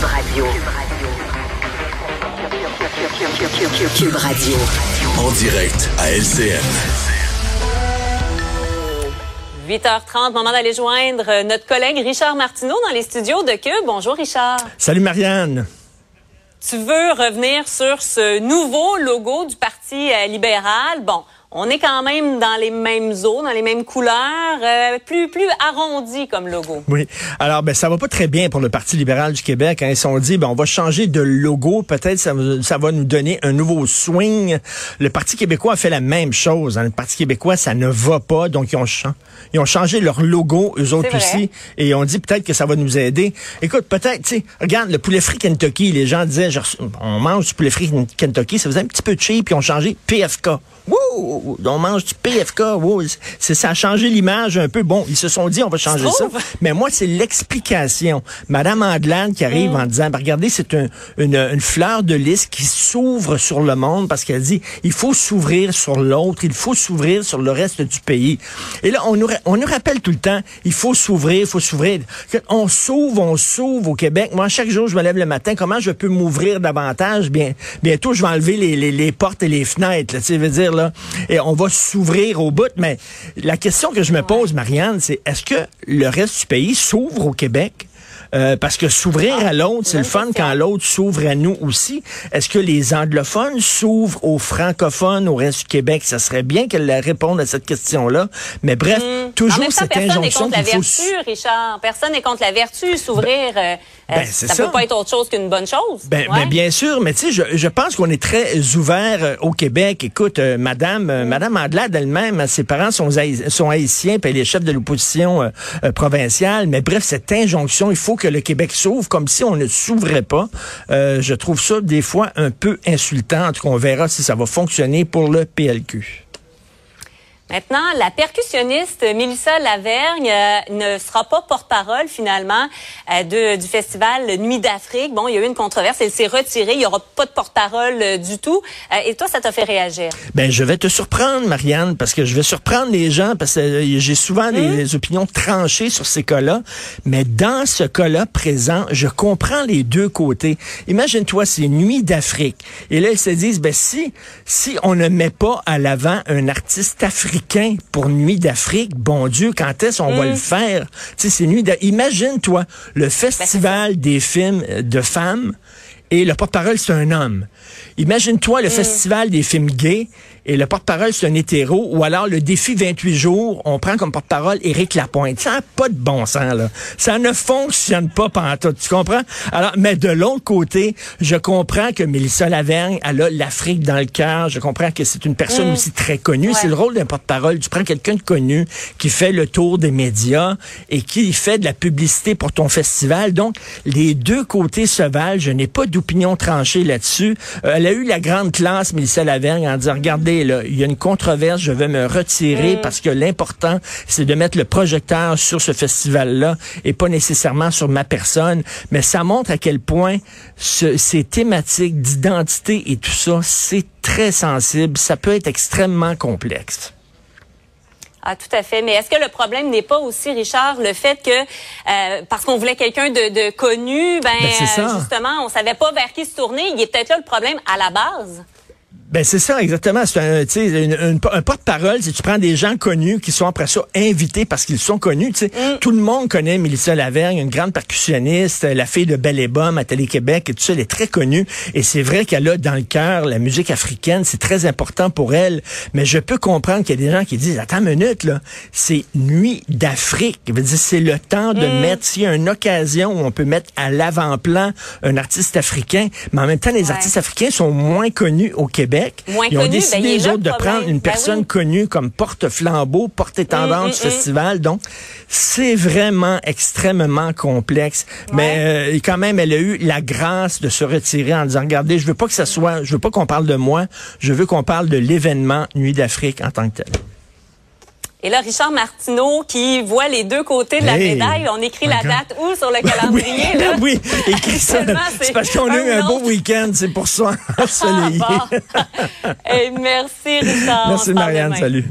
Cube Radio. Cube Radio. En direct à LCN. 8h30, moment d'aller joindre notre collègue Richard Martineau dans les studios de Cube. Bonjour Richard. Salut Marianne. Tu veux revenir sur ce nouveau logo du Parti euh, libéral? Bon, on est quand même dans les mêmes eaux, dans les mêmes couleurs, euh, plus plus arrondi comme logo. Oui. Alors, ben ça va pas très bien pour le Parti libéral du Québec. Hein. Ils sont dit, ben on va changer de logo. Peut-être ça, ça va nous donner un nouveau swing. Le Parti québécois a fait la même chose. Hein. Le Parti québécois, ça ne va pas, donc ils ont, ils ont changé leur logo, eux autres aussi, et on dit peut-être que ça va nous aider. Écoute, peut-être, tu sais, regarde le poulet frit Kentucky. Les gens disaient, on mange du poulet frit Kentucky, ça faisait un petit peu cheap, puis on changé PFK. Wouh! On mange du PFK. C'est, ça a changé l'image un peu. Bon, ils se sont dit, on va changer ça. Mais moi, c'est l'explication. Madame Anglade qui arrive mm. en disant, ben, regardez, c'est une, fleur de lys qui s'ouvre sur le monde parce qu'elle dit, il faut s'ouvrir sur l'autre, il faut s'ouvrir sur le reste du pays. Et là, on nous, on nous rappelle tout le temps, il faut s'ouvrir, il faut s'ouvrir. On s'ouvre, on s'ouvre au Québec. Moi, chaque jour, je me lève le matin, comment je peux m'ouvrir davantage? Bien, bientôt, je vais enlever les, les, portes et les fenêtres. Tu veux dire, là, et on va s'ouvrir au bout. Mais la question que je me pose, Marianne, c'est est-ce que le reste du pays s'ouvre au Québec? Euh, parce que s'ouvrir à l'autre, c'est le fun quand l'autre s'ouvre à nous aussi. Est-ce que les anglophones s'ouvrent aux francophones au reste du Québec? Ça serait bien qu'elle réponde à cette question-là. Mais bref, hmm. toujours cette injonction qu'il faut... vertu, Richard. Personne n'est contre la vertu. S'ouvrir, euh, ben, euh, ça, ça, peut pas être autre chose qu'une bonne chose? Ben, ben bien sûr, mais tu sais, je, je, pense qu'on est très ouvert au Québec. Écoute, Madame, hmm. Madame Andelade elle-même, ses parents sont, sont haïtiens, puis elle est chef de l'opposition provinciale. Mais bref, cette injonction, il faut que le Québec s'ouvre comme si on ne s'ouvrait pas. Euh, je trouve ça des fois un peu insultant. En tout cas, on verra si ça va fonctionner pour le PLQ. Maintenant, la percussionniste Mélissa Lavergne euh, ne sera pas porte-parole finalement euh, du festival Nuit d'Afrique. Bon, il y a eu une controverse, elle s'est retirée, il n'y aura pas de porte-parole euh, du tout. et toi, ça t'a fait réagir? Ben, je vais te surprendre, Marianne, parce que je vais surprendre les gens parce que j'ai souvent des, hum? opinions tranchées sur ces cas-là, mais dans ce cas-là présent, je comprends les deux côtés. Imagine-toi, c'est Nuit d'Afrique, et là ils se disent, ben si si on ne met pas à l'avant un artiste africain pour Nuit d'Afrique. Bon Dieu, quand est-ce qu'on va le mm. faire? Tu sais, c'est Nuit Imagine-toi le ben, festival des films de femmes et le porte-parole, c'est un homme. Imagine-toi le mm. festival des films gays et le porte-parole, c'est un hétéro, ou alors le défi 28 jours, on prend comme porte-parole Éric Lapointe. Ça n'a pas de bon sens, là. Ça ne fonctionne pas tout, tu comprends? Alors, mais de l'autre côté, je comprends que Mélissa Lavergne, elle a l'Afrique dans le cœur. Je comprends que c'est une personne mm. aussi très connue. C'est le rôle d'un porte-parole. Tu prends quelqu'un de connu qui fait le tour des médias et qui fait de la publicité pour ton festival. Donc, les deux côtés se valent. Je n'ai pas d'opinion tranchée là-dessus. Euh, elle a eu la grande classe, Mélissa Lavergne, en disant, regardez, il y a une controverse, je vais me retirer mm. parce que l'important, c'est de mettre le projecteur sur ce festival-là et pas nécessairement sur ma personne. Mais ça montre à quel point ces thématiques d'identité et tout ça, c'est très sensible. Ça peut être extrêmement complexe. Ah, tout à fait. Mais est-ce que le problème n'est pas aussi, Richard, le fait que euh, parce qu'on voulait quelqu'un de, connu, ben, ben euh, justement, on savait pas vers qui se tourner. Il est peut-être là le problème à la base. Ben c'est ça exactement. C'est un, un, un porte-parole. Si tu prends des gens connus qui sont après ça invités parce qu'ils sont connus. sais mm. Tout le monde connaît Mélissa Lavergne, une grande percussionniste, la fille de Belle et Bomme à Télé-Québec et tout ça. Elle est très connue et c'est vrai qu'elle a dans le cœur la musique africaine. C'est très important pour elle. Mais je peux comprendre qu'il y a des gens qui disent attends une minute là, c'est Nuit d'Afrique. C'est le temps de mm. mettre s'il y a une occasion où on peut mettre à l'avant-plan un artiste africain. Mais en même temps, les artistes africains sont moins connus au Québec ils ont décidé, ben, autres, de prendre une ben personne connue comme porte-flambeau, porte-étendard mm, du mm, mm. festival. Donc, c'est vraiment extrêmement complexe. Mais euh, quand même, elle a eu la grâce de se retirer en disant, regardez, je veux pas que ça soit, je veux pas qu'on parle de moi, je veux qu'on parle de l'événement Nuit d'Afrique en tant que tel. Et là, Richard Martineau qui voit les deux côtés de la médaille. On écrit la date où sur le calendrier? oui, là? oui, écrit ça. C'est parce qu'on a eu un beau week-end, c'est pour ça. Ah, Et merci, Richard. Merci, Marianne. Salut.